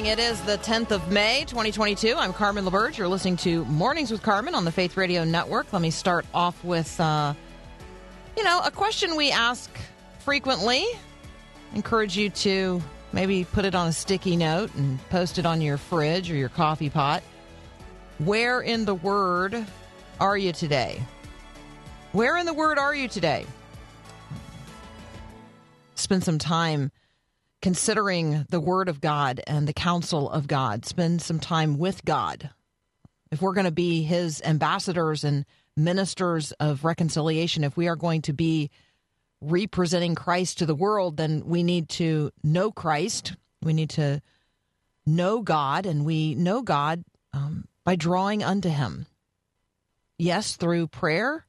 Morning. It is the 10th of May, 2022. I'm Carmen LaBerge. You're listening to Mornings with Carmen on the Faith Radio Network. Let me start off with, uh, you know, a question we ask frequently. Encourage you to maybe put it on a sticky note and post it on your fridge or your coffee pot. Where in the Word are you today? Where in the Word are you today? Spend some time considering the Word of God and the counsel of God. Spend some time with God. If we're going to be His ambassadors and ministers of reconciliation, if we are going to be representing Christ to the world, then we need to know Christ. We need to know God, and we know God um, by drawing unto Him. Yes, through prayer,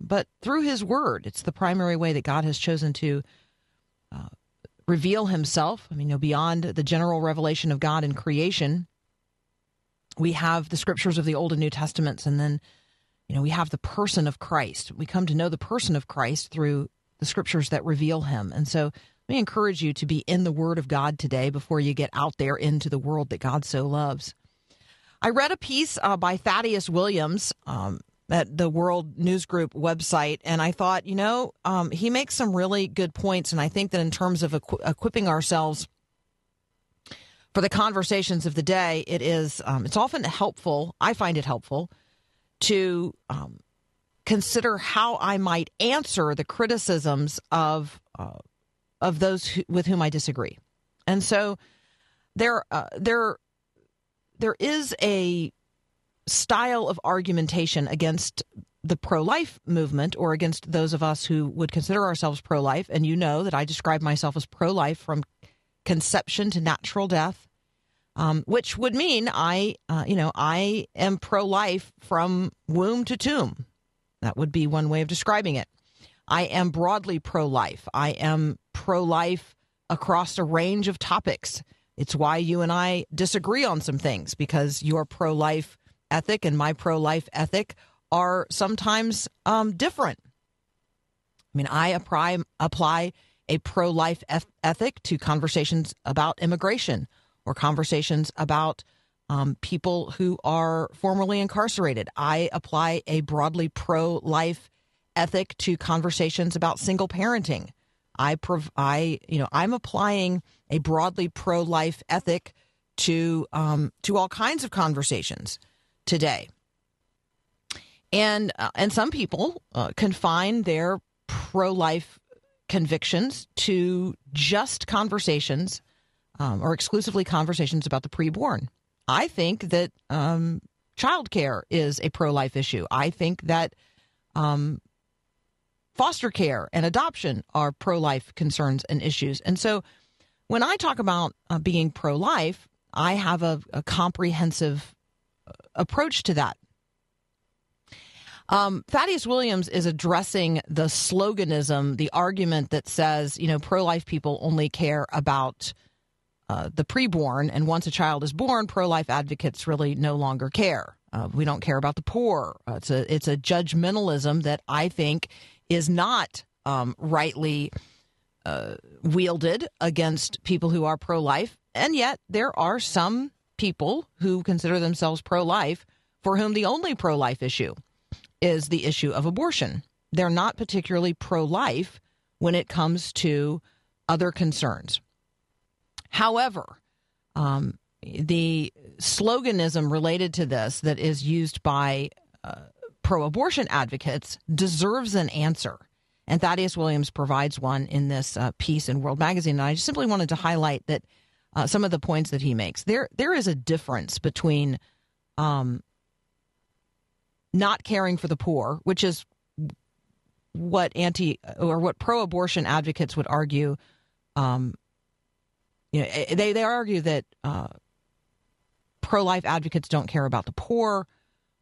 but through His Word. It's the primary way that God has chosen to uh, reveal Himself. I mean, you know, beyond the general revelation of God in creation, we have the scriptures of the Old and New Testaments, and then, you know, we have the person of Christ. We come to know the person of Christ through the scriptures that reveal Him. And so, let me encourage you to be in the Word of God today before you get out there into the world that God so loves. I read a piece uh, by Thaddeus Williams um, at the World News Group website, and I thought, you know, um, he makes some really good points. And I think that in terms of equi- equipping ourselves for the conversations of the day, it is um, it's often helpful. I find it helpful to um, consider how I might answer the criticisms of uh, of those who, with whom I disagree. And so there uh, there there is a style of argumentation against the pro life movement or against those of us who would consider ourselves pro life. And you know that I describe myself as pro life from conception to natural death, um, which would mean I, uh, you know, I am pro life from womb to tomb. That would be one way of describing it. I am broadly pro life. I am pro life across a range of topics. It's why you and I disagree on some things because you're pro life ethic and my pro life ethic are sometimes um, different. I mean, I apply, apply a pro life ethic to conversations about immigration or conversations about um, people who are formerly incarcerated. I apply a broadly pro life ethic to conversations about single parenting. I, prov- I, you know, I'm applying a broadly pro life ethic to um, to all kinds of conversations today. And uh, and some people uh, confine their pro life convictions to just conversations um, or exclusively conversations about the preborn. I think that um, childcare is a pro life issue. I think that um, foster care and adoption are pro life concerns and issues. And so when I talk about uh, being pro life, I have a, a comprehensive approach to that. Um, Thaddeus Williams is addressing the sloganism, the argument that says, you know, pro life people only care about uh, the preborn, and once a child is born, pro life advocates really no longer care. Uh, we don't care about the poor. Uh, it's a it's a judgmentalism that I think is not um, rightly uh, wielded against people who are pro life, and yet there are some people who consider themselves pro life for whom the only pro life issue is the issue of abortion. They're not particularly pro life when it comes to other concerns. However, um, the sloganism related to this that is used by uh, pro abortion advocates deserves an answer. And Thaddeus Williams provides one in this uh, piece in World Magazine. And I just simply wanted to highlight that uh, some of the points that he makes. There, there is a difference between um, not caring for the poor, which is what anti or what pro-abortion advocates would argue. Um, you know, eh, they they argue that uh, pro-life advocates don't care about the poor.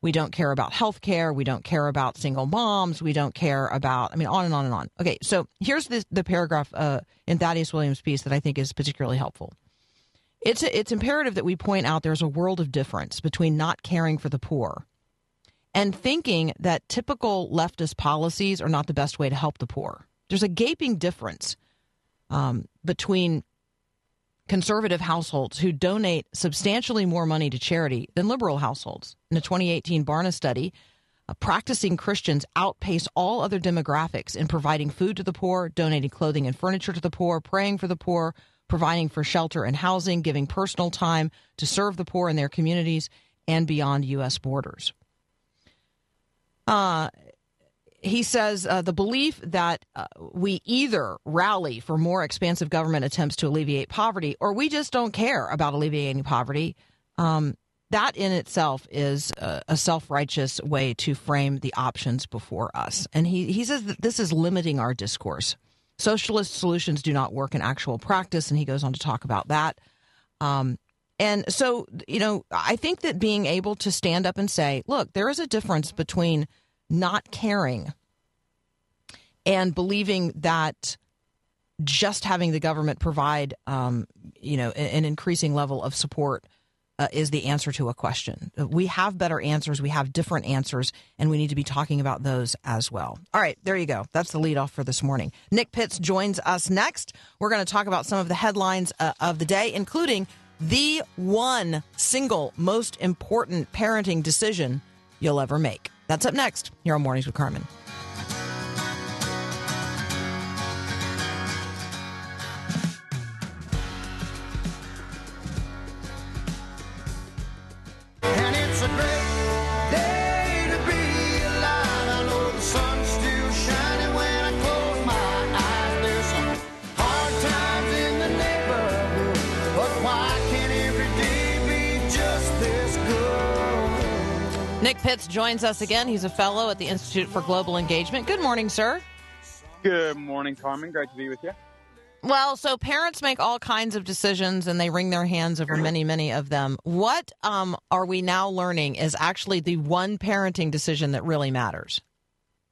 We don't care about health care. We don't care about single moms. We don't care about, I mean, on and on and on. Okay, so here's the, the paragraph uh, in Thaddeus Williams' piece that I think is particularly helpful. It's, it's imperative that we point out there's a world of difference between not caring for the poor and thinking that typical leftist policies are not the best way to help the poor. There's a gaping difference um, between conservative households who donate substantially more money to charity than liberal households. In a 2018 Barna study, uh, practicing Christians outpace all other demographics in providing food to the poor, donating clothing and furniture to the poor, praying for the poor, providing for shelter and housing, giving personal time to serve the poor in their communities and beyond U.S. borders. Uh, he says uh, the belief that uh, we either rally for more expansive government attempts to alleviate poverty or we just don't care about alleviating poverty. Um, that in itself is a, a self righteous way to frame the options before us. And he, he says that this is limiting our discourse. Socialist solutions do not work in actual practice, and he goes on to talk about that. Um, and so, you know, I think that being able to stand up and say, look, there is a difference between not caring and believing that just having the government provide, um, you know, an increasing level of support uh, is the answer to a question. We have better answers. We have different answers, and we need to be talking about those as well. All right, there you go. That's the lead off for this morning. Nick Pitts joins us next. We're going to talk about some of the headlines uh, of the day, including the one single most important parenting decision you'll ever make. That's up next here on Mornings with Carmen. Nick Pitts joins us again. He's a fellow at the Institute for Global Engagement. Good morning, sir. Good morning, Carmen. Great to be with you. Well, so parents make all kinds of decisions and they wring their hands over many, many of them. What um, are we now learning is actually the one parenting decision that really matters?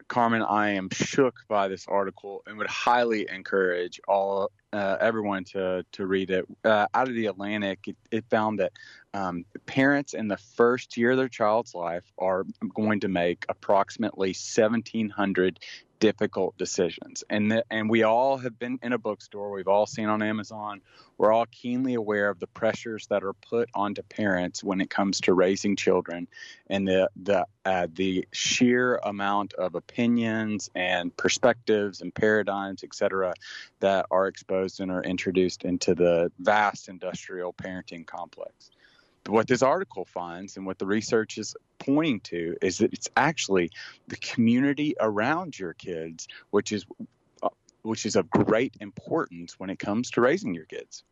Carmen, I am shook by this article and would highly encourage all uh, everyone to to read it. Uh, out of the Atlantic, it, it found that um, parents in the first year of their child's life are going to make approximately 1,700 difficult decisions, and the, and we all have been in a bookstore. We've all seen on Amazon. We're all keenly aware of the pressures that are put onto parents when it comes to raising children, and the the uh, the sheer amount of opinions and perspectives and paradigms, et cetera, that are exposed and are introduced into the vast industrial parenting complex. What this article finds and what the research is pointing to is that it's actually the community around your kids, which is uh, which is of great importance when it comes to raising your kids.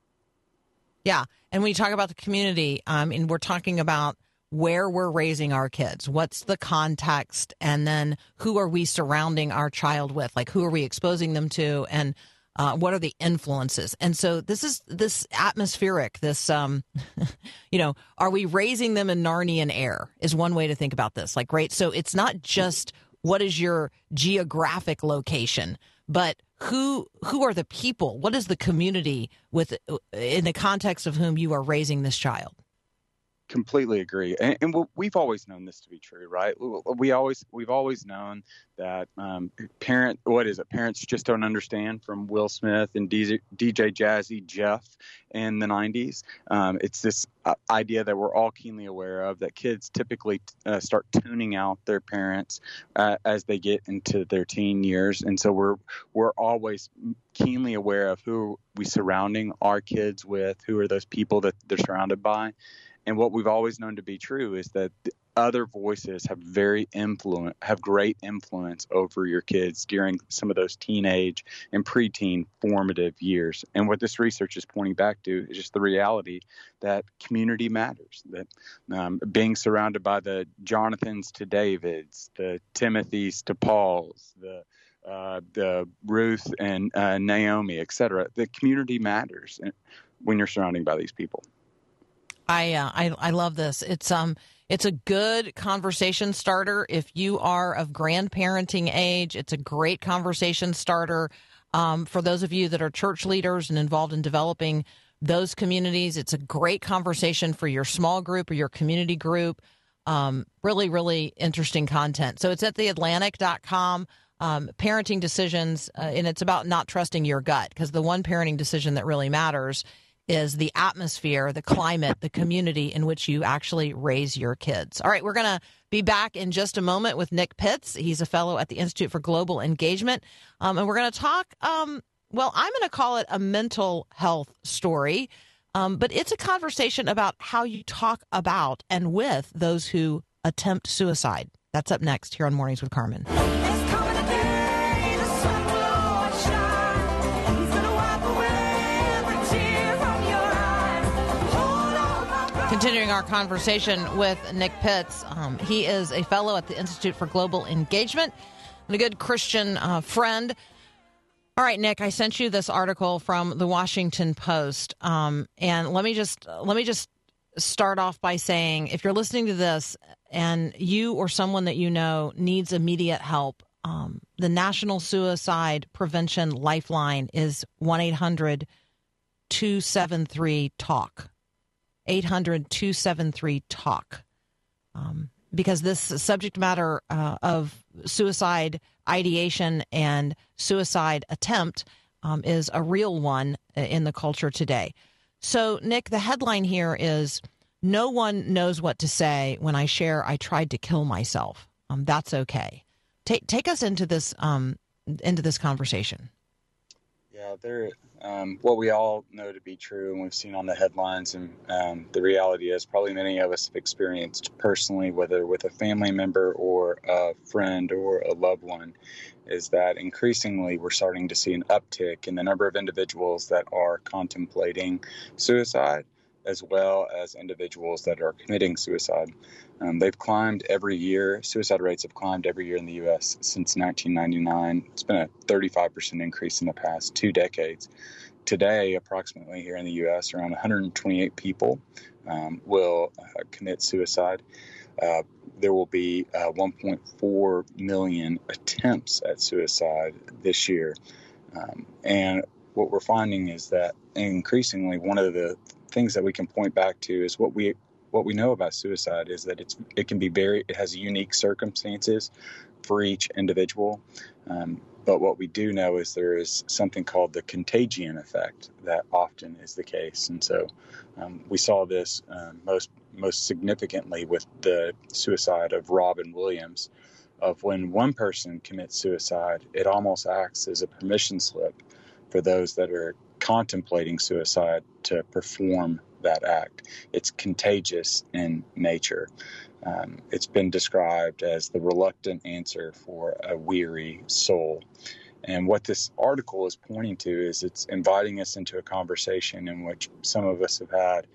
Yeah. And when you talk about the community, um, and we're talking about where we're raising our kids, what's the context, and then who are we surrounding our child with? Like, who are we exposing them to? And uh, what are the influences? And so this is this atmospheric, this, um, you know, are we raising them in Narnian air is one way to think about this. Like, great. So it's not just what is your geographic location, but who who are the people? What is the community with in the context of whom you are raising this child? Completely agree and, and we- we've always known this to be true right? We always we've always known that um, parent what is it parents just don't understand from will smith and dj, DJ jazzy jeff in the 90s um, it's this uh, idea that we're all keenly aware of that kids typically uh, start tuning out their parents uh, as they get into their teen years and so we're we're always keenly aware of who we surrounding our kids with who are those people that they're surrounded by and what we've always known to be true is that other voices have very influence have great influence over your kids during some of those teenage and preteen formative years. And what this research is pointing back to is just the reality that community matters. That um, being surrounded by the Jonathans to Davids, the Timothys to Pauls, the uh, the Ruth and uh, Naomi, et cetera. The community matters when you're surrounded by these people. I, uh, I I love this. It's um it's a good conversation starter if you are of grandparenting age. It's a great conversation starter um, for those of you that are church leaders and involved in developing those communities. It's a great conversation for your small group or your community group. Um, really, really interesting content. So it's at theatlantic.com. Um, parenting decisions, uh, and it's about not trusting your gut because the one parenting decision that really matters is the atmosphere, the climate, the community in which you actually raise your kids. All right, we're going to be back in just a moment with Nick Pitts. He's a fellow at the Institute for Global Engagement. Um, and we're going to talk, um, well, I'm going to call it a mental health story, um, but it's a conversation about how you talk about and with those who attempt suicide. That's up next here on Mornings with Carmen. Continuing our conversation with Nick Pitts, um, he is a fellow at the Institute for Global Engagement and a good Christian uh, friend. All right, Nick, I sent you this article from the Washington Post, um, and let me just let me just start off by saying, if you're listening to this and you or someone that you know needs immediate help, um, the National Suicide Prevention Lifeline is one 800 273 TALK. 800 273 TALK. Um, because this subject matter uh, of suicide ideation and suicide attempt um, is a real one in the culture today. So, Nick, the headline here is No one knows what to say when I share I tried to kill myself. Um, that's okay. Take, take us into this, um, into this conversation. Yeah, there. Um, what we all know to be true, and we've seen on the headlines, and um, the reality is, probably many of us have experienced personally, whether with a family member or a friend or a loved one, is that increasingly we're starting to see an uptick in the number of individuals that are contemplating suicide, as well as individuals that are committing suicide. Um, they've climbed every year. Suicide rates have climbed every year in the U.S. since 1999. It's been a 35% increase in the past two decades. Today, approximately here in the U.S., around 128 people um, will uh, commit suicide. Uh, there will be uh, 1.4 million attempts at suicide this year. Um, and what we're finding is that increasingly one of the things that we can point back to is what we what we know about suicide is that it's it can be very it has unique circumstances for each individual. Um, but what we do know is there is something called the contagion effect that often is the case, and so um, we saw this um, most most significantly with the suicide of Robin Williams. Of when one person commits suicide, it almost acts as a permission slip for those that are contemplating suicide to perform that act. It's contagious in nature. Um, it's been described as the reluctant answer for a weary soul. And what this article is pointing to is it's inviting us into a conversation in which some of us have had,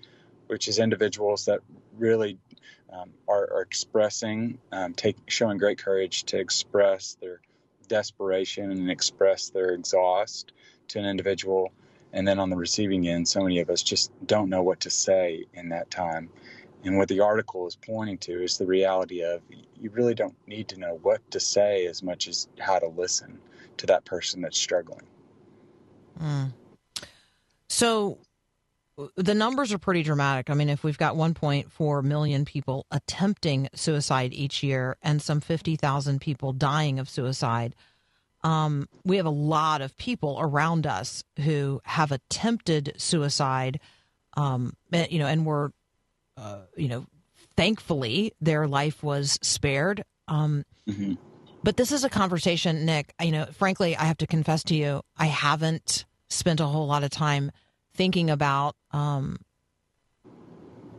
which is individuals that really um, are, are expressing, um, take, showing great courage to express their desperation and express their exhaust to an individual. And then on the receiving end, so many of us just don't know what to say in that time. And what the article is pointing to is the reality of you really don't need to know what to say as much as how to listen to that person that's struggling. Mm. So the numbers are pretty dramatic. I mean, if we've got 1.4 million people attempting suicide each year and some 50,000 people dying of suicide, um, we have a lot of people around us who have attempted suicide, um, and- you know, and were, uh, you know, thankfully their life was spared. Um, Mhm. But this is a conversation, Nick. You know, frankly, I have to confess to you, I haven't spent a whole lot of time thinking about. Um,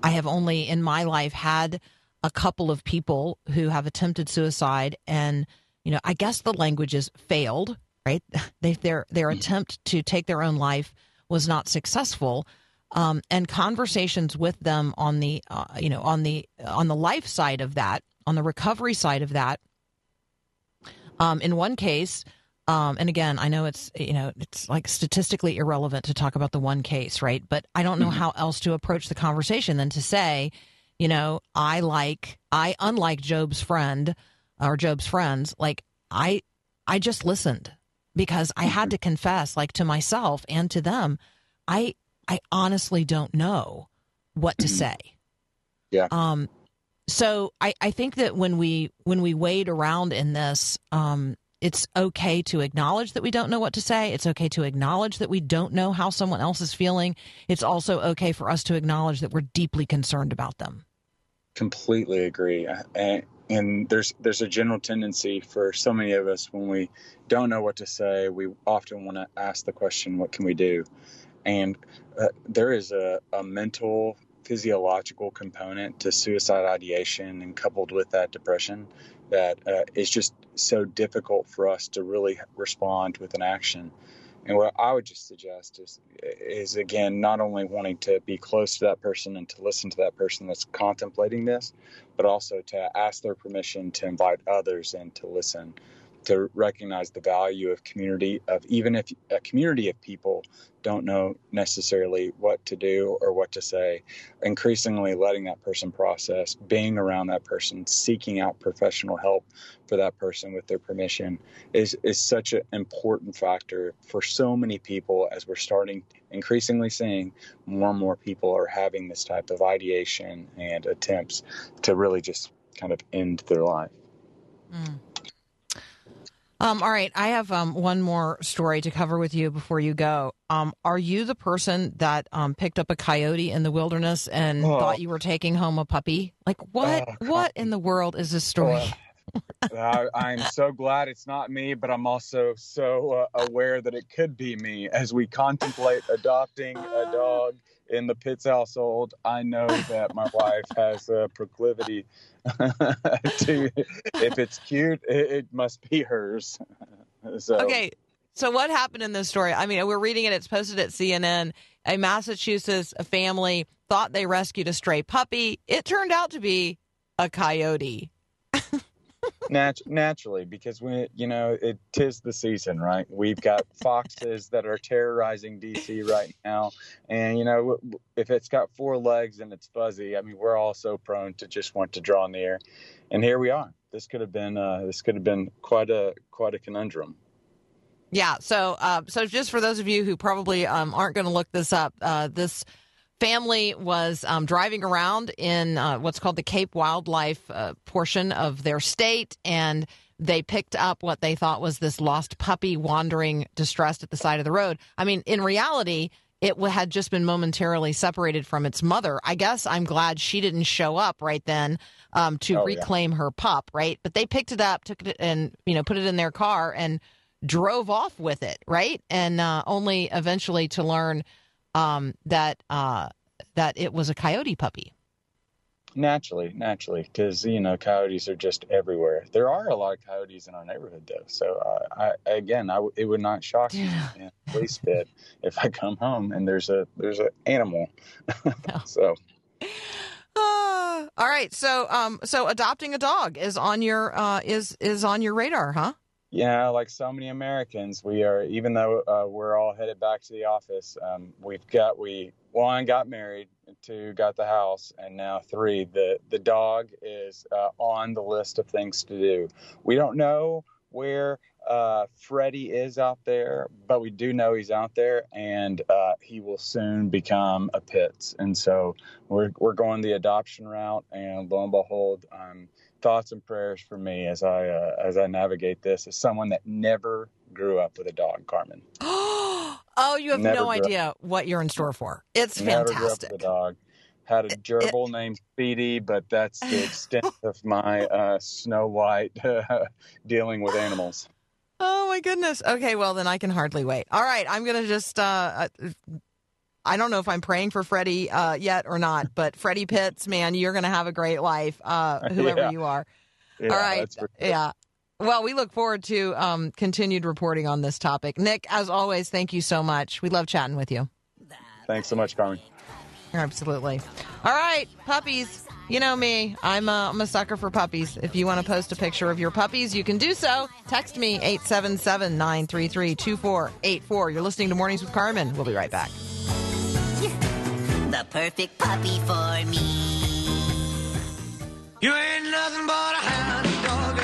I have only in my life had a couple of people who have attempted suicide, and you know, I guess the language is failed. Right? They, their their attempt to take their own life was not successful. Um, and conversations with them on the uh, you know on the on the life side of that, on the recovery side of that. Um, in one case, um, and again, I know it's you know it's like statistically irrelevant to talk about the one case, right? But I don't know how else to approach the conversation than to say, you know, I like I unlike Job's friend or Job's friends, like I I just listened because I had to confess, like to myself and to them, I I honestly don't know what to say. Yeah. Um, so I, I think that when we when we wade around in this, um, it's okay to acknowledge that we don't know what to say. It's okay to acknowledge that we don't know how someone else is feeling. It's also okay for us to acknowledge that we're deeply concerned about them. Completely agree. And, and there's there's a general tendency for so many of us when we don't know what to say we often want to ask the question what can we do? And uh, there is a, a mental physiological component to suicide ideation and coupled with that depression that uh, is just so difficult for us to really respond with an action and what I would just suggest is, is again, not only wanting to be close to that person and to listen to that person that's contemplating this, but also to ask their permission to invite others in to listen, to recognize the value of community, of even if a community of people don't know necessarily what to do or what to say, increasingly letting that person process, being around that person, seeking out professional help for that person with their permission is is such an important factor for so many people as we're starting increasingly seeing more and more people are having this type of ideation and attempts to really just kind of end their life. Mm. Um, all right, I have um, one more story to cover with you before you go. Um, are you the person that um, picked up a coyote in the wilderness and Oh. thought you were taking home a puppy? Like what? Oh, what in the world is this story? I, I'm so glad it's not me, but I'm also so uh, aware that it could be me as we contemplate adopting a dog in the Pitts household. I know that my wife has a proclivity to, if it's cute, it, it must be hers. So, Okay, so what happened in this story? I mean, we're reading it. It's posted at CNN. A Massachusetts family thought they rescued a stray puppy. It turned out to be a coyote. Nat- naturally, because we, you know, it tis the season, right? We've got foxes that are terrorizing DC right now, and you know, if it's got four legs and it's fuzzy, I mean, we're all so prone to just want to draw near, and here we are. This could have been, uh, this could have been quite a quite a conundrum. Yeah. So, uh, so just for those of you who probably um, aren't going to look this up, uh, this family was um, driving around in uh, what's called the Cape Wildlife uh, portion of their state, and they picked up what they thought was this lost puppy wandering distressed at the side of the road. I mean, in reality. It had just been momentarily separated from its mother. I guess I'm glad she didn't show up right then um, to Oh, yeah. reclaim her pup. Right, but they picked it up, took it, and you know, put it in their car, and drove off with it, right? And uh, only eventually to learn um, that uh, that it was a coyote puppy. Naturally, naturally, because you know, coyotes are just everywhere. There are a lot of coyotes in our neighborhood, though. So, uh, I again, I w- it would not shock me in the least bit if I come home and there's a there's an animal. so. Ah, all right, so um, so adopting a dog is on your uh, is is on your radar, huh? Yeah, like so many Americans, we are. Even though uh, we're all headed back to the office, um, we've got we one got married, two got the house, and now three. The the dog is uh, on the list of things to do. We don't know where uh, Freddie is out there, but we do know he's out there, and uh, he will soon become a Pitts. And so we're we're going the adoption route, and lo and behold, um, thoughts and prayers for me as I uh, as I navigate this as someone that never grew up with a dog, Carmen. oh, you have Never no grew up- idea what you're in store for. It's Never grew up fantastic. with a dog. Had a gerbil named Speedy, but that's the extent of my uh, Snow White dealing with animals. Oh my goodness. Okay, well then I can hardly wait. All right, I'm gonna just uh, uh, I don't know if I'm praying for Freddie uh, yet or not, but Freddie Pitts, man, you're going to have a great life, uh, whoever Yeah. you are. Yeah, All right. sure. Yeah. Well, we look forward to um, continued reporting on this topic. Nick, as always, thank you so much. We love chatting with you. Thanks so much, Carmen. Absolutely. All right, puppies. You know me. I'm a, I'm a sucker for puppies. If you want to post a picture of your puppies, you can do so. Text me 877 933 2484. You're listening to Mornings with Carmen. We'll be right back. The perfect puppy for me. You ain't nothing but a hound dog.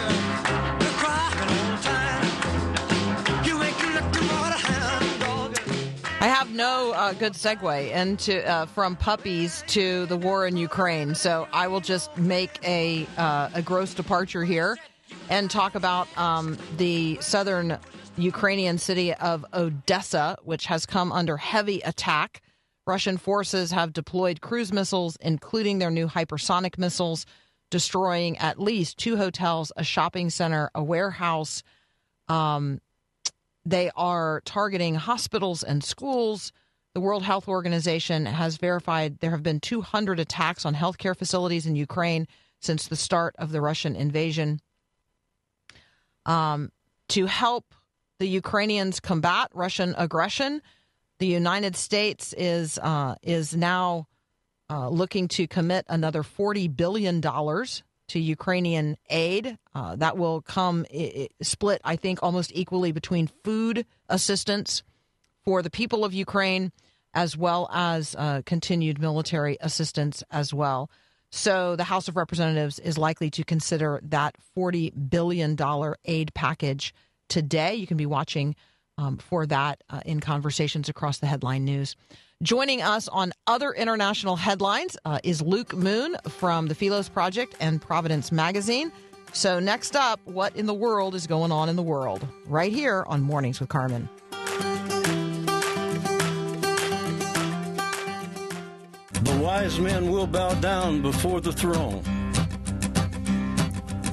You're all the time. You ain't nothing but a hound dog. I have no uh, good segue into uh, from puppies to the war in Ukraine, so I will just make a uh, a gross departure here and talk about um, the southern Ukrainian city of Odessa, which has come under heavy attack. Russian forces have deployed cruise missiles, including their new hypersonic missiles, destroying at least two hotels, a shopping center, a warehouse. Um, they are targeting hospitals and schools. The World Health Organization has verified there have been 200 attacks on healthcare facilities in Ukraine since the start of the Russian invasion. Um, to help the Ukrainians combat Russian aggression, the United States is uh, is now uh, looking to commit another 40 billion dollars to Ukrainian aid. Uh, that will come i- i- split, I think, almost equally between food assistance for the people of Ukraine as well as uh, continued military assistance as well. So the House of Representatives is likely to consider that $40 billion aid package today. You can be watching um, for that uh, in conversations across the headline news. Joining us on other international headlines uh, is Luke Moon from the Philos Project and Providence Magazine. So, next up, what in the world is going on in the world? Right here on Mornings with Carmen. The wise men will bow down before the throne,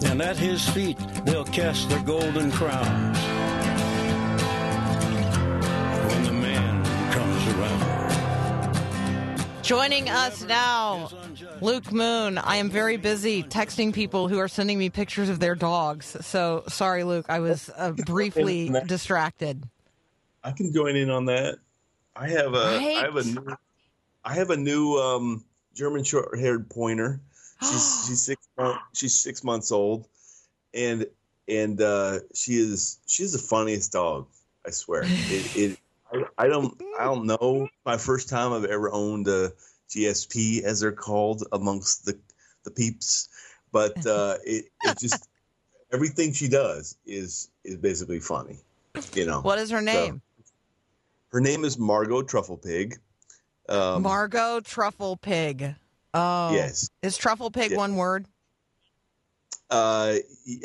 and at his feet they'll cast their golden crowns. Joining us now, Luke Moon. I am very busy texting people who are sending me pictures of their dogs. So, sorry, Luke, I was uh, briefly distracted. I can join in on that. I have a I Right. have a new I have a new um, German short-haired pointer. She's she's six she's six months old, and and uh, she is she's the funniest dog. I swear. It, it I, don't I don't know my first time I've ever owned a GSP as they're called amongst the the peeps, but uh, it it just everything she does is is basically funny. You know. What is her name? Her name is Margot Truffle Pig. Um, Margot Truffle Pig. Oh, Yes. Is Truffle Pig Yeah. one word? uh,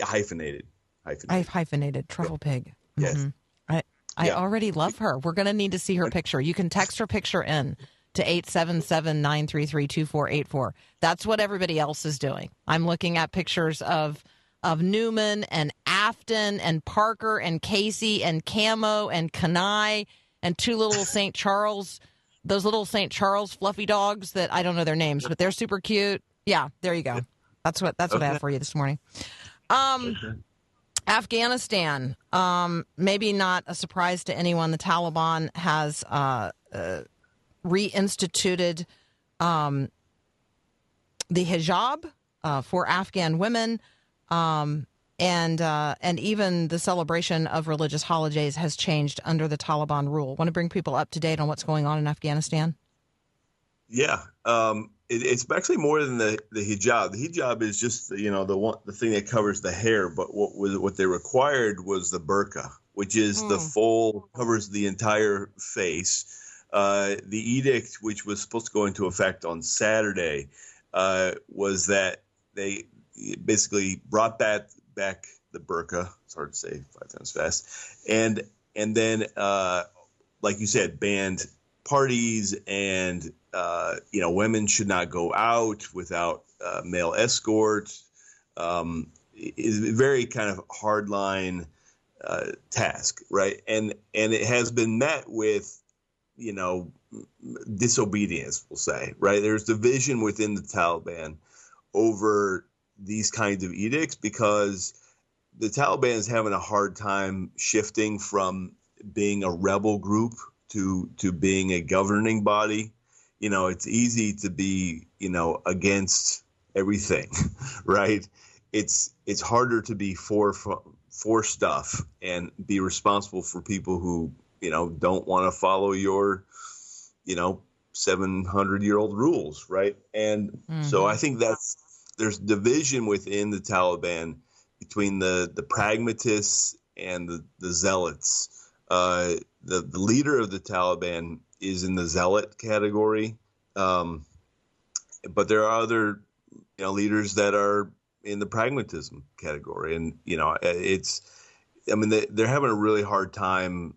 hyphenated. I've Hyphenated. hyphenated Truffle Pig. Yes. I Yeah. already love her. We're going to need to see her picture. You can text her picture in to 877-933-2484. That's what everybody else is doing. I'm looking at pictures of of Newman and Afton and Parker and Casey and Camo and Kanai and two little St. Charles those little St. Charles fluffy dogs that I don't know their names, but they're super cute. Yeah, there you go. That's what that's what I have for you this morning. Um Afghanistan, um, maybe not a surprise to anyone. The Taliban has uh, uh, reinstituted um, the hijab uh, for Afghan women, um, and uh, and even the celebration of religious holidays has changed under the Taliban rule. Want to bring people up to date on what's going on in Afghanistan? Yeah. Um, it, it's actually more than the, the hijab. The hijab is just you know the one the thing that covers the hair, but what was what they required was the burqa, which is the full covers the entire face. Uh, the edict, which was supposed to go into effect on Saturday, uh, was that they basically brought back back the burqa. It's hard to say five times fast, and and then uh, like you said, banned parties and uh, you know women should not go out without uh, male escorts. Um, is very kind of hardline uh, task, right? And and it has been met with you know disobedience, we'll say, right? There's division within the Taliban over these kinds of edicts because the Taliban is having a hard time shifting from being a rebel group to to being a governing body. You know, it's easy to be, you know, against everything, right? It's it's harder to be for for stuff and be responsible for people who, you know, don't want to follow your, you know, 700 year old rules, right? And so I think that's there's division within the Taliban between the the pragmatists and the the zealots. Uh, the the leader of the Taliban is in the zealot category, um, but there are other you know leaders that are in the pragmatism category, and you know it's. I mean, they, they're having a really hard time.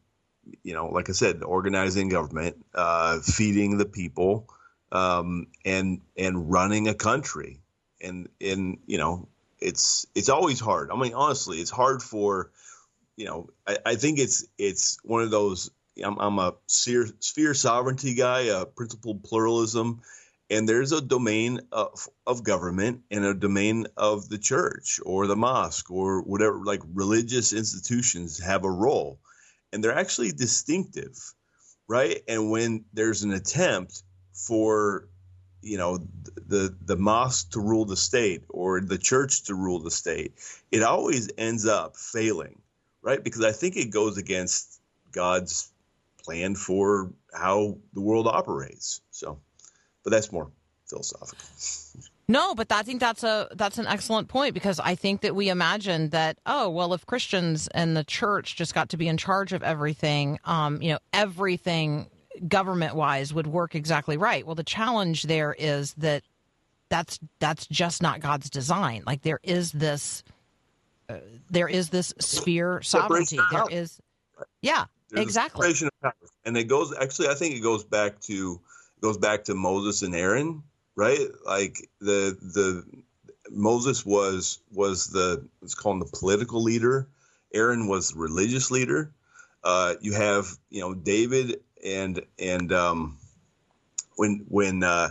You know, like I said, organizing government, uh, feeding the people, um, and and running a country, and and you know it's it's always hard. I mean, honestly, it's hard for, you know, I, I think it's it's one of those. I'm, I'm a sphere, sovereignty guy, a principled pluralism, and there's a domain of, of government and a domain of the church or the mosque or whatever. Like religious institutions have a role, and they're actually distinctive, right? And when there's an attempt for you know the the mosque to rule the state or the church to rule the state it always ends up failing right because i think it goes against god's plan for how the world operates so but that's more philosophical No, but I think that's a that's an excellent point because I think that we imagine that oh well if Christians and the church just got to be in charge of everything, um, you know everything government wise would work exactly right. Well, the challenge there is that that's that's just not God's design. Like there is this uh, there is this sphere sovereignty. There is yeah There's exactly. separation of powers. and it goes actually i think it goes back to goes back to moses and aaron right? Like the the moses was was the it's called the political leader. Aaron was the religious leader. Uh, you have you know david and and um, when when uh,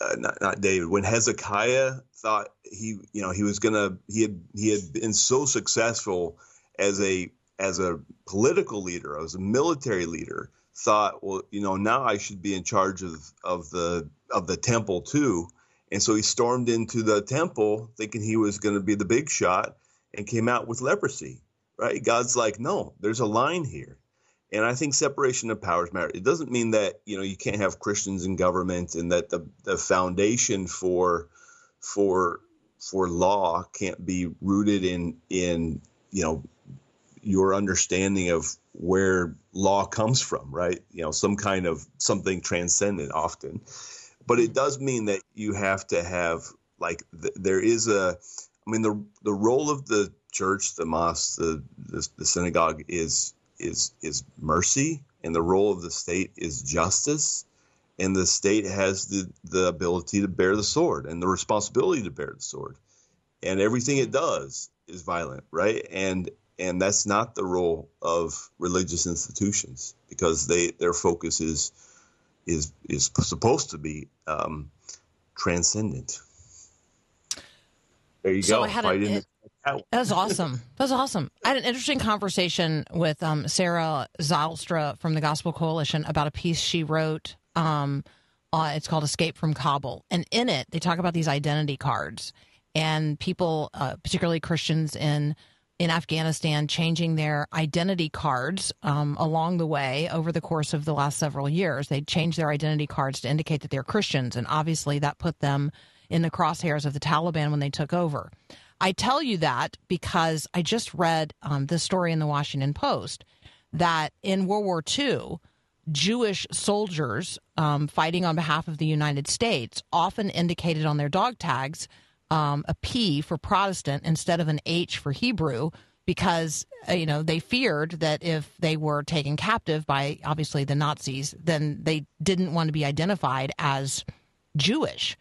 uh, not not David when Hezekiah thought he you know he was gonna he had he had been so successful as a as a political leader as a military leader thought well you know now I should be in charge of of the of the temple too. And so he stormed into the temple thinking he was going to be the big shot and came out with leprosy right? God's like no there's a line here. And I think separation of powers matter. It doesn't mean that you know you can't have Christians in government, and that the the foundation for for for law can't be rooted in in you know your understanding of where law comes from, right? You know, some kind of something transcendent often, but it does mean that you have to have like th- there is a. I mean, the the role of the church, the mosque, the the, the synagogue is is is mercy and the role of the state is justice and the state has the the ability to bear the sword and the responsibility to bear the sword and everything it does is violent right and and that's not the role of religious institutions because they their focus is is is supposed to be um, transcendent there you So go I had Why an- didn't it- That was awesome. That was awesome. I had an interesting conversation with um, Sarah Zylstra from the Gospel Coalition about a piece she wrote. Um, uh, it's called Escape from Kabul. And in it, they talk about these identity cards and people, uh, particularly Christians in in Afghanistan, changing their identity cards um, along the way over the course of the last several years. They changed their identity cards to indicate that they're Christians, and obviously that put them in the crosshairs of the Taliban when they took over. I tell you that because I just read um, this story in the Washington Post that in World War II, Jewish soldiers um, fighting on behalf of the United States often indicated on their dog tags um, a P for Protestant instead of an H for Hebrew because uh, you know they feared that if they were taken captive by obviously the Nazis, then they didn't want to be identified as Jewish.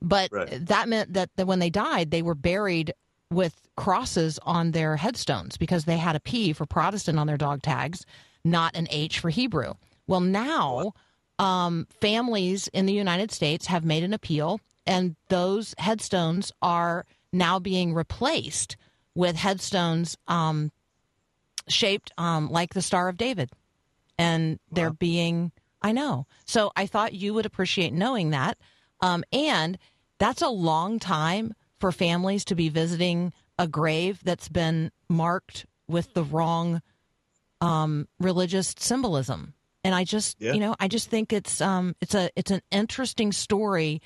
But Right. that meant that, that when they died, they were buried with crosses on their headstones because they had a P for Protestant on their dog tags, not an H for Hebrew. Well, now um, families in the United States have made an appeal, and those headstones are now being replaced with headstones um, shaped um, like the Star of David. And they're being, I know. So I thought you would appreciate knowing that. Um, and that's a long time for families to be visiting a grave that's been marked with the wrong um, religious symbolism. And I just, Yeah. you know, I just think it's um, it's a it's an interesting story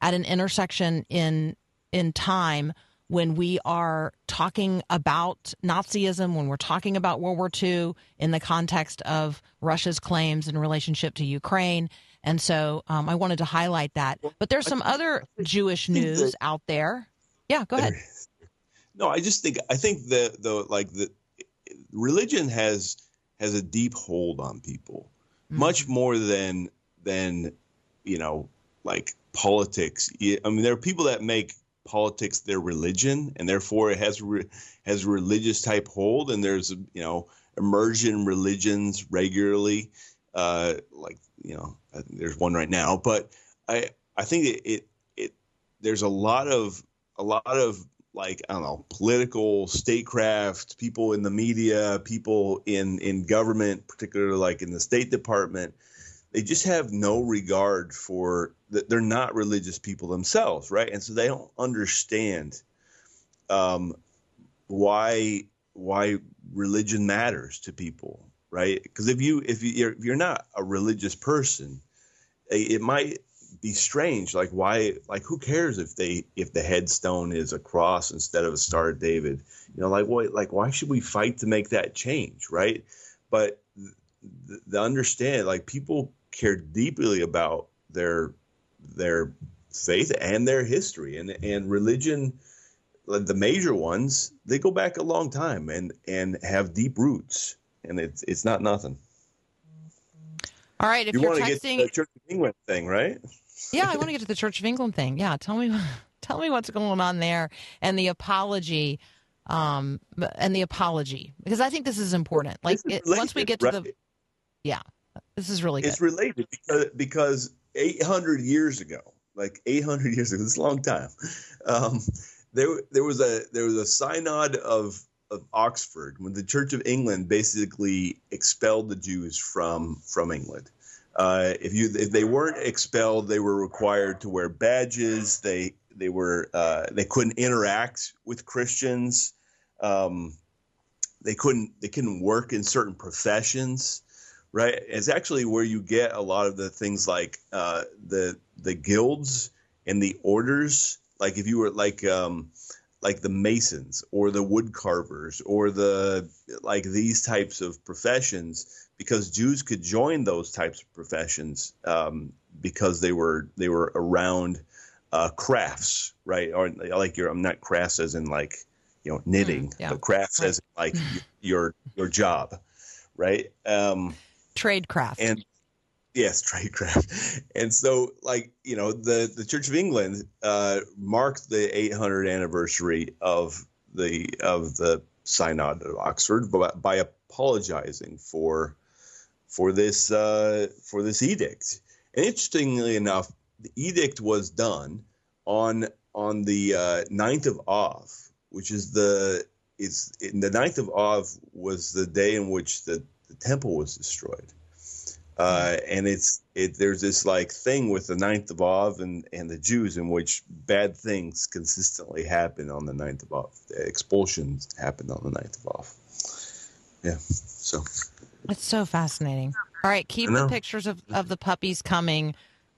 at an intersection in in time when we are talking about Nazism, when we're talking about World War II in the context of Russia's claims in relationship to Ukraine. And so um, I wanted to highlight that. But there's some other Jewish news out there. Yeah, go ahead. No, I just think I think the the like the religion has has a deep hold on people, much more than than you know like politics. I mean, there are people that make politics their religion, and therefore it has re, has religious type hold. And there's you know emergent religions regularly, uh, like you know there's one right now. But I I think it it, it there's a lot of a lot of like I don't know political statecraft, people in the media, people in in government, particularly like in the State Department. They just have no regard for that. They're not religious people themselves, right? And so they don't understand um, why why religion matters to people, right? Because if you if you if you're not a religious person, it might be strange like why like who cares if they if the headstone is a cross instead of a star of david you know like what like why should we fight to make that change right but the, the understand like people care deeply about their their faith and their history and and religion the major ones they go back a long time and and have deep roots and it's it's not nothing All right, if you are want to get to texting, the church of england thing right yeah, I want to get to the Church of England thing. Yeah, tell me, tell me what's going on there and the apology, um, and the apology because I think this is important. Like it, once we get to right? the, yeah, this is really good. It's related because because 800 years ago, like 800 years ago, this is a long time. Um, there there was a there was a synod of of Oxford when the Church of England basically expelled the Jews from from England. Uh, if you if they weren't expelled, they were required to wear badges. They they were uh, they couldn't interact with Christians. Um, they couldn't they couldn't work in certain professions right? It's actually where you get a lot of the things like uh, the the guilds and the orders. Like if you were like um like the masons or the wood carvers or the like these types of professions because Jews could join those types of professions um, because they were they were around uh, crafts right? Or like your I'm not crafts as in like you know knitting yeah. but crafts as in like your your job right? Um, Tradecraft. and yes tradecraft and so like you know the the church of england uh marked the 800th anniversary of the of the synod of oxford by, by apologizing for for this uh for this edict and interestingly enough the edict was done on on the uh 9th of av which is the is in the 9th of av was the day in which the, the temple was destroyed uh, and it's it there's this like thing with the ninth of Av and, and the Jews in which bad things consistently happen on the ninth of Av. The expulsions happened on the ninth of Av. Yeah. So It's so fascinating. All right, keep the pictures of, of the puppies coming.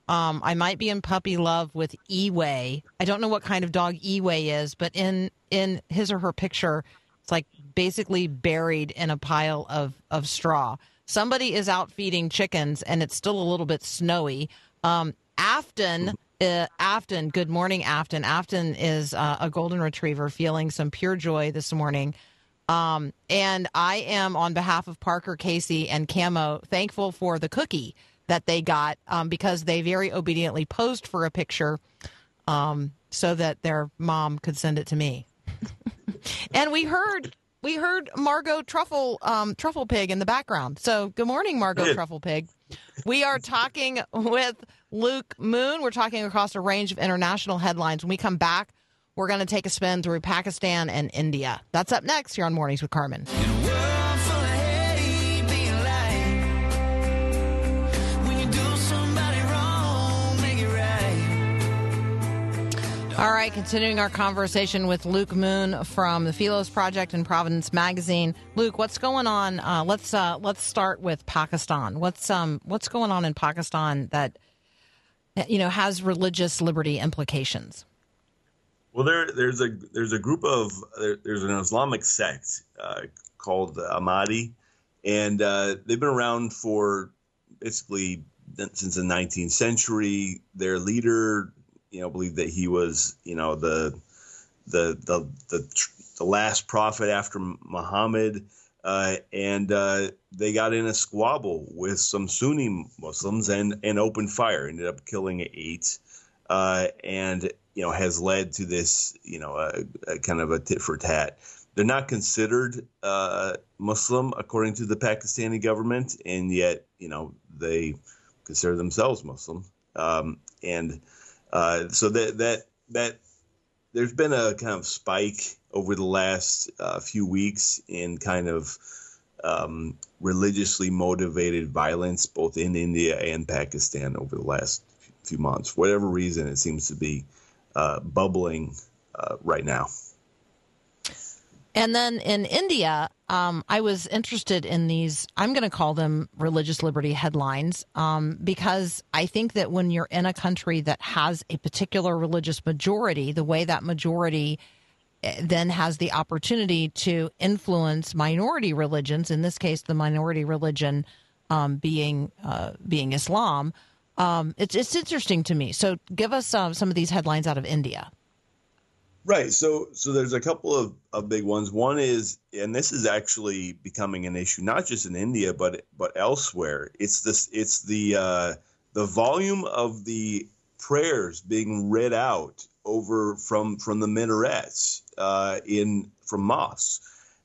Um, I might be in puppy love with Eway. I don't know what kind of dog Eway is, but in in his or her picture, it's like basically buried in a pile of of straw. Somebody is out feeding chickens, and it's still a little bit snowy. Um, Afton, uh, Afton. Good morning, Afton. Afton is uh, a golden retriever feeling some pure joy this morning. Um, and I am on behalf of Parker, Casey, and Camo thankful for the cookie that they got um, because they very obediently posed for a picture um, so that their mom could send it to me. and we heard we heard Margot Truffle um, Truffle Pig in the background. So good morning, Margot. Truffle Pig. We are talking with Luke Moon. We're talking across a range of international headlines. When we come back, we're going to take a spin through Pakistan and India. That's up next here on Mornings with Carmen. All right, continuing our conversation with Luke Moon from the Philos Project and Providence Magazine. Luke, what's going on? Uh, let's uh, let's start with Pakistan. What's um what's going on in Pakistan that you know has religious liberty implications? Well, there there's a there's a group of there, there's an Islamic sect uh, called the Ahmadi, and uh, they've been around for basically since the 19th century. Their leader you know, believed that he was, you know, the the the the, the last prophet after Muhammad, uh, and uh, they got in a squabble with some Sunni Muslims and and opened fire. Ended up killing eight, uh, and you know has led to this, you know, a, a kind of a tit for tat. They're not considered uh, Muslim according to the Pakistani government, and yet you know they consider themselves Muslim, um, and uh, so that that that there's been a kind of spike over the last uh, few weeks in kind of um, religiously motivated violence, both in India and Pakistan, over the last few months. For whatever reason, it seems to be uh, bubbling uh, right now. And then in India, um, I was interested in these, I'm going to call them religious liberty headlines, um, because I think that when you're in a country that has a particular religious majority, the way that majority eh, then has the opportunity to influence minority religions, in this case, the minority religion um, being uh, being Islam, um, it's, it's interesting to me. So give us uh, some of these headlines out of India. Right. So so there's a couple of, of big ones. One is and this is actually becoming an issue not just in India but but elsewhere. It's this it's the uh, the volume of the prayers being read out over from from the minarets uh, in from mosques.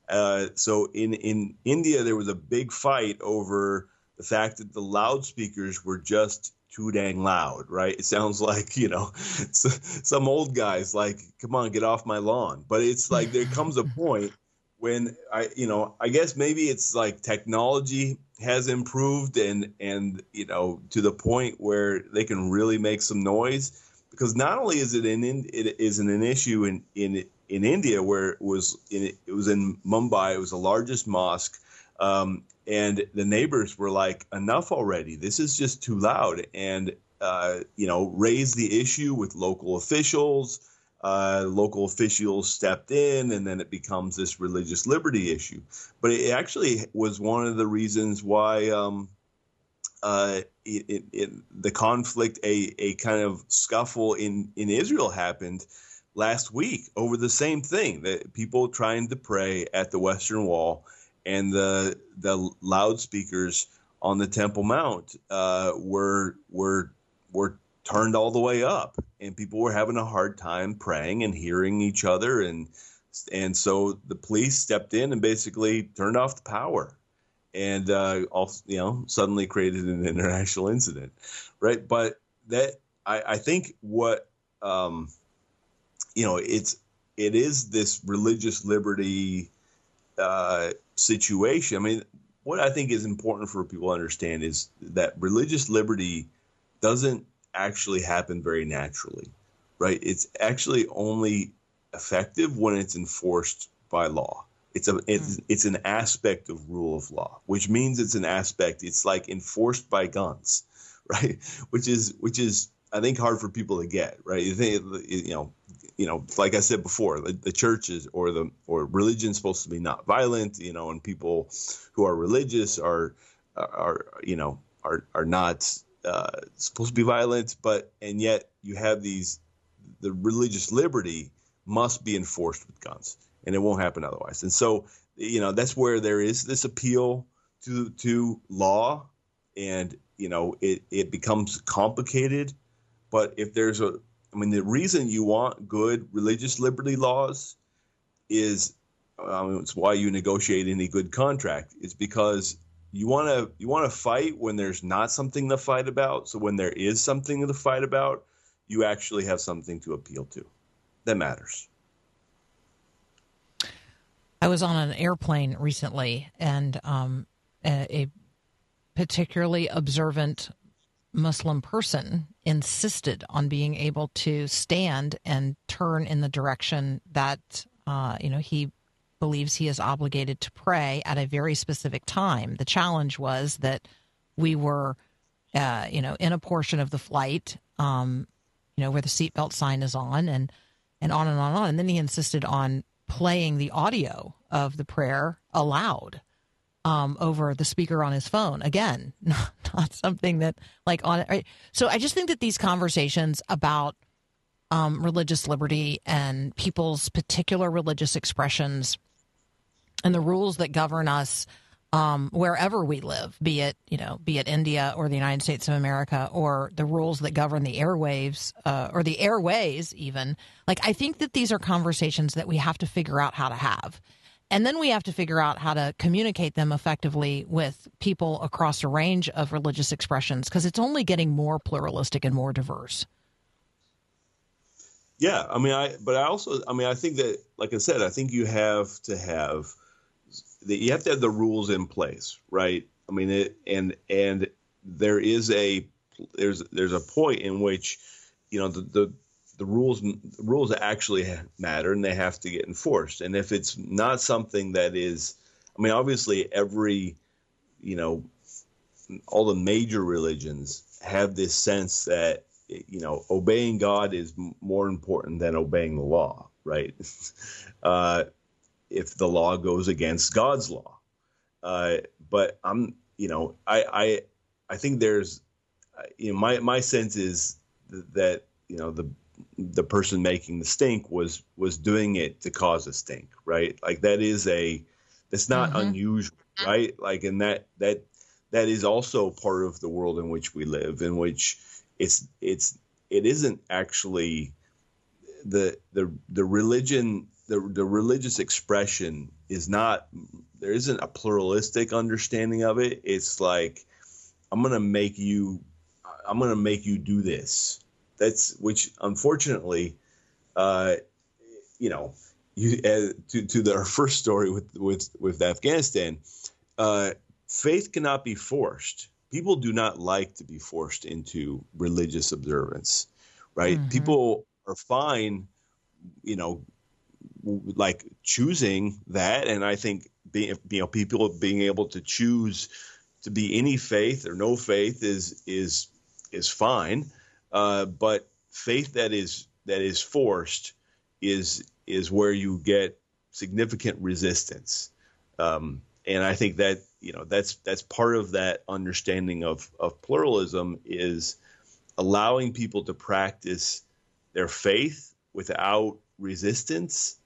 Uh, so in in India there was a big fight over the fact that the loudspeakers were just too dang loud, right? It sounds like, you know, some old guys like, come on, get off my lawn. But it's like there comes a point when I, you know, I guess maybe it's like technology has improved and, and, you know, to the point where they can really make some noise because not only is it in, it isn't an issue in, in, in India where it was in, it was in Mumbai, it was the largest mosque. Um, and the neighbors were like, "Enough already! This is just too loud." And uh, you know, raised the issue with local officials. Uh, local officials stepped in, and then it becomes this religious liberty issue. But it actually was one of the reasons why um, uh, it, it, it, the conflict, a, a kind of scuffle in, in Israel happened last week over the same thing that people trying to pray at the Western Wall and the the loudspeakers on the Temple Mount uh, were were were turned all the way up, and people were having a hard time praying and hearing each other, and and so the police stepped in and basically turned off the power, and uh, you know suddenly created an international incident, right? But that I, I think what um, you know it's it is this religious liberty uh, situation. I mean, what I think is important for people to understand is that religious liberty doesn't actually happen very naturally, right? It's actually only effective when it's enforced by law. It's a it's, mm. it's an aspect of rule of law, which means it's an aspect. It's like enforced by guns, right? Which is which is I think hard for people to get, right? You think you know you know, like I said before, the, the churches or the or religion is supposed to be not violent, you know, and people who are religious are are you know are are not uh, supposed to be violent, but and yet you have these the religious liberty must be enforced with guns, and it won't happen otherwise. And so you know that's where there is this appeal to to law, and you know it it becomes complicated. But if there's a I mean, the reason you want good religious liberty laws is, mean, it's why you negotiate any good contract. It's because you want to you want to fight when there's not something to fight about. So when there is something to fight about, you actually have something to appeal to. That matters. I was on an airplane recently, and um, a particularly observant Muslim person insisted on being able to stand and turn in the direction that uh, you know he believes he is obligated to pray at a very specific time. The challenge was that we were, uh, you know, in a portion of the flight, um, you know, where the seatbelt sign is on, and and on and on and on. And then he insisted on playing the audio of the prayer aloud um, over the speaker on his phone. Again, not, not something that like on. Right? So I just think that these conversations about um, religious liberty and people's particular religious expressions and the rules that govern us um, wherever we live, be it you know, be it India or the United States of America, or the rules that govern the airwaves uh, or the airways, even. Like I think that these are conversations that we have to figure out how to have. And then we have to figure out how to communicate them effectively with people across a range of religious expressions because it's only getting more pluralistic and more diverse. Yeah, I mean, I but I also, I mean, I think that, like I said, I think you have to have you have to have the rules in place, right? I mean, it, and and there is a there's there's a point in which you know the the, the rules the rules actually matter and they have to get enforced. And if it's not something that is, I mean, obviously every you know all the major religions have this sense that you know obeying God is more important than obeying the law, right? uh, if the law goes against God's law. Uh, but I'm, you know, I, I, I think there's, you know, my my sense is that you know the the person making the stink was was doing it to cause a stink, right? Like that is a that's not mm-hmm. unusual, right? Like and that that that is also part of the world in which we live, in which it's it's it isn't actually the the the religion the the religious expression is not there isn't a pluralistic understanding of it. It's like I'm gonna make you I'm gonna make you do this. That's which unfortunately, uh, you know, you uh, to to the, our first story with with with Afghanistan, uh, faith cannot be forced. People do not like to be forced into religious observance, right? Mm-hmm. People are fine, you know, like choosing that, and I think being you know people being able to choose to be any faith or no faith is is is fine, uh, but faith that is that is forced is is where you get significant resistance, um, and I think that you know that's that's part of that understanding of of pluralism is allowing people to practice their faith without resistance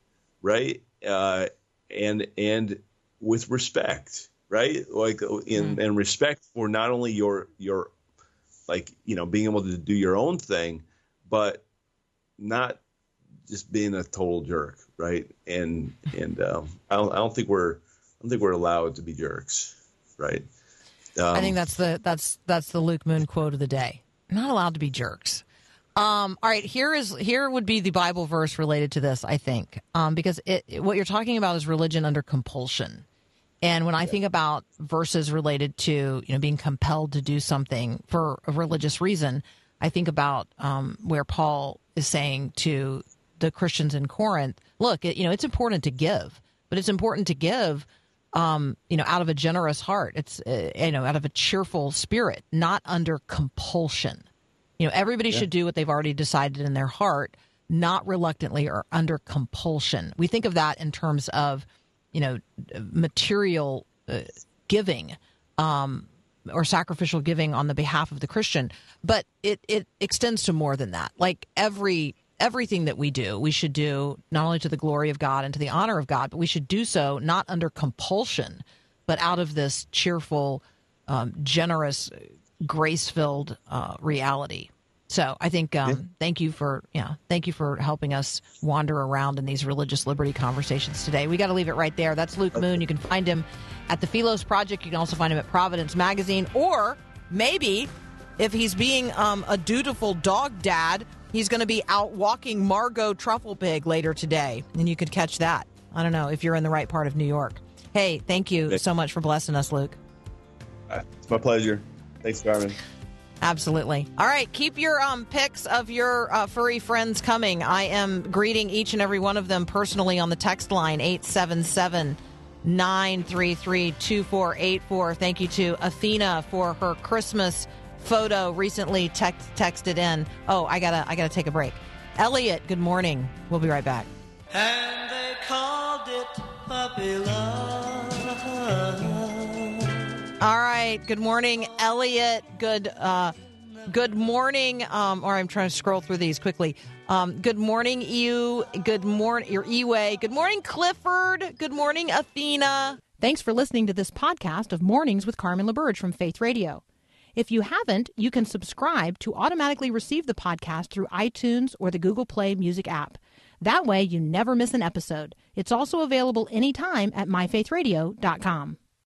right? Uh, and and with respect, right? Like in mm. and respect for not only your your like you know being able to do your own thing, but not just being a total jerk, right? And and um, I don't I don't think we're I don't think we're allowed to be jerks, right? Um, I think that's the that's that's the Luke Moon quote of the day. Not allowed to be jerks. Um, all right, here is here would be the Bible verse related to this, I think, um, because it, it, what you're talking about is religion under compulsion. And when I think about verses related to you know being compelled to do something for a religious reason, I think about um, where Paul is saying to the Christians in Corinth, "Look, it, you know it's important to give, but it's important to give." Um, you know, out of a generous heart. It's uh, you know, out of a cheerful spirit, not under compulsion. You know, everybody yeah. should do what they've already decided in their heart, not reluctantly or under compulsion. We think of that in terms of, you know, material uh, giving um, or sacrificial giving on the behalf of the Christian, but it it extends to more than that. Like every everything that we do, we should do not only to the glory of God and to the honor of God, but we should do so not under compulsion, but out of this cheerful, um, generous grace filled uh, reality. So I think um, thank you for yeah thank you for helping us wander around in these religious liberty conversations today. We got to leave it right there. That's Luke Moon. You can find him at the Philos Project. You can also find him at Providence Magazine, or maybe if he's being um, a dutiful dog dad, he's going to be out walking Margot Truffle Pig later today, and you could catch that. I don't know if you're in the right part of New York. Hey, thank you so much for blessing us, Luke. It's my pleasure. Thanks, Carmen. Absolutely. All right, keep your um, pics of your uh, furry friends coming. I am greeting each and every one of them personally on the text line 877 933 2484. Thank you to Athena for her Christmas photo recently text- texted in. Oh, I gotta I gotta take a break. Elliot, good morning. We'll be right back. And they called it puppy love. All right. Good morning, Elliot. Good uh good morning. Um or I'm trying to scroll through these quickly. Um good morning, you. Good morning your Eway. Good morning, Clifford. Good morning, Athena. Thanks for listening to this podcast of Mornings with Carmen LaBerge from Faith Radio. If you haven't, you can subscribe to automatically receive the podcast through iTunes or the Google Play Music app. That way, you never miss an episode. It's also available anytime at myfaithradio.com.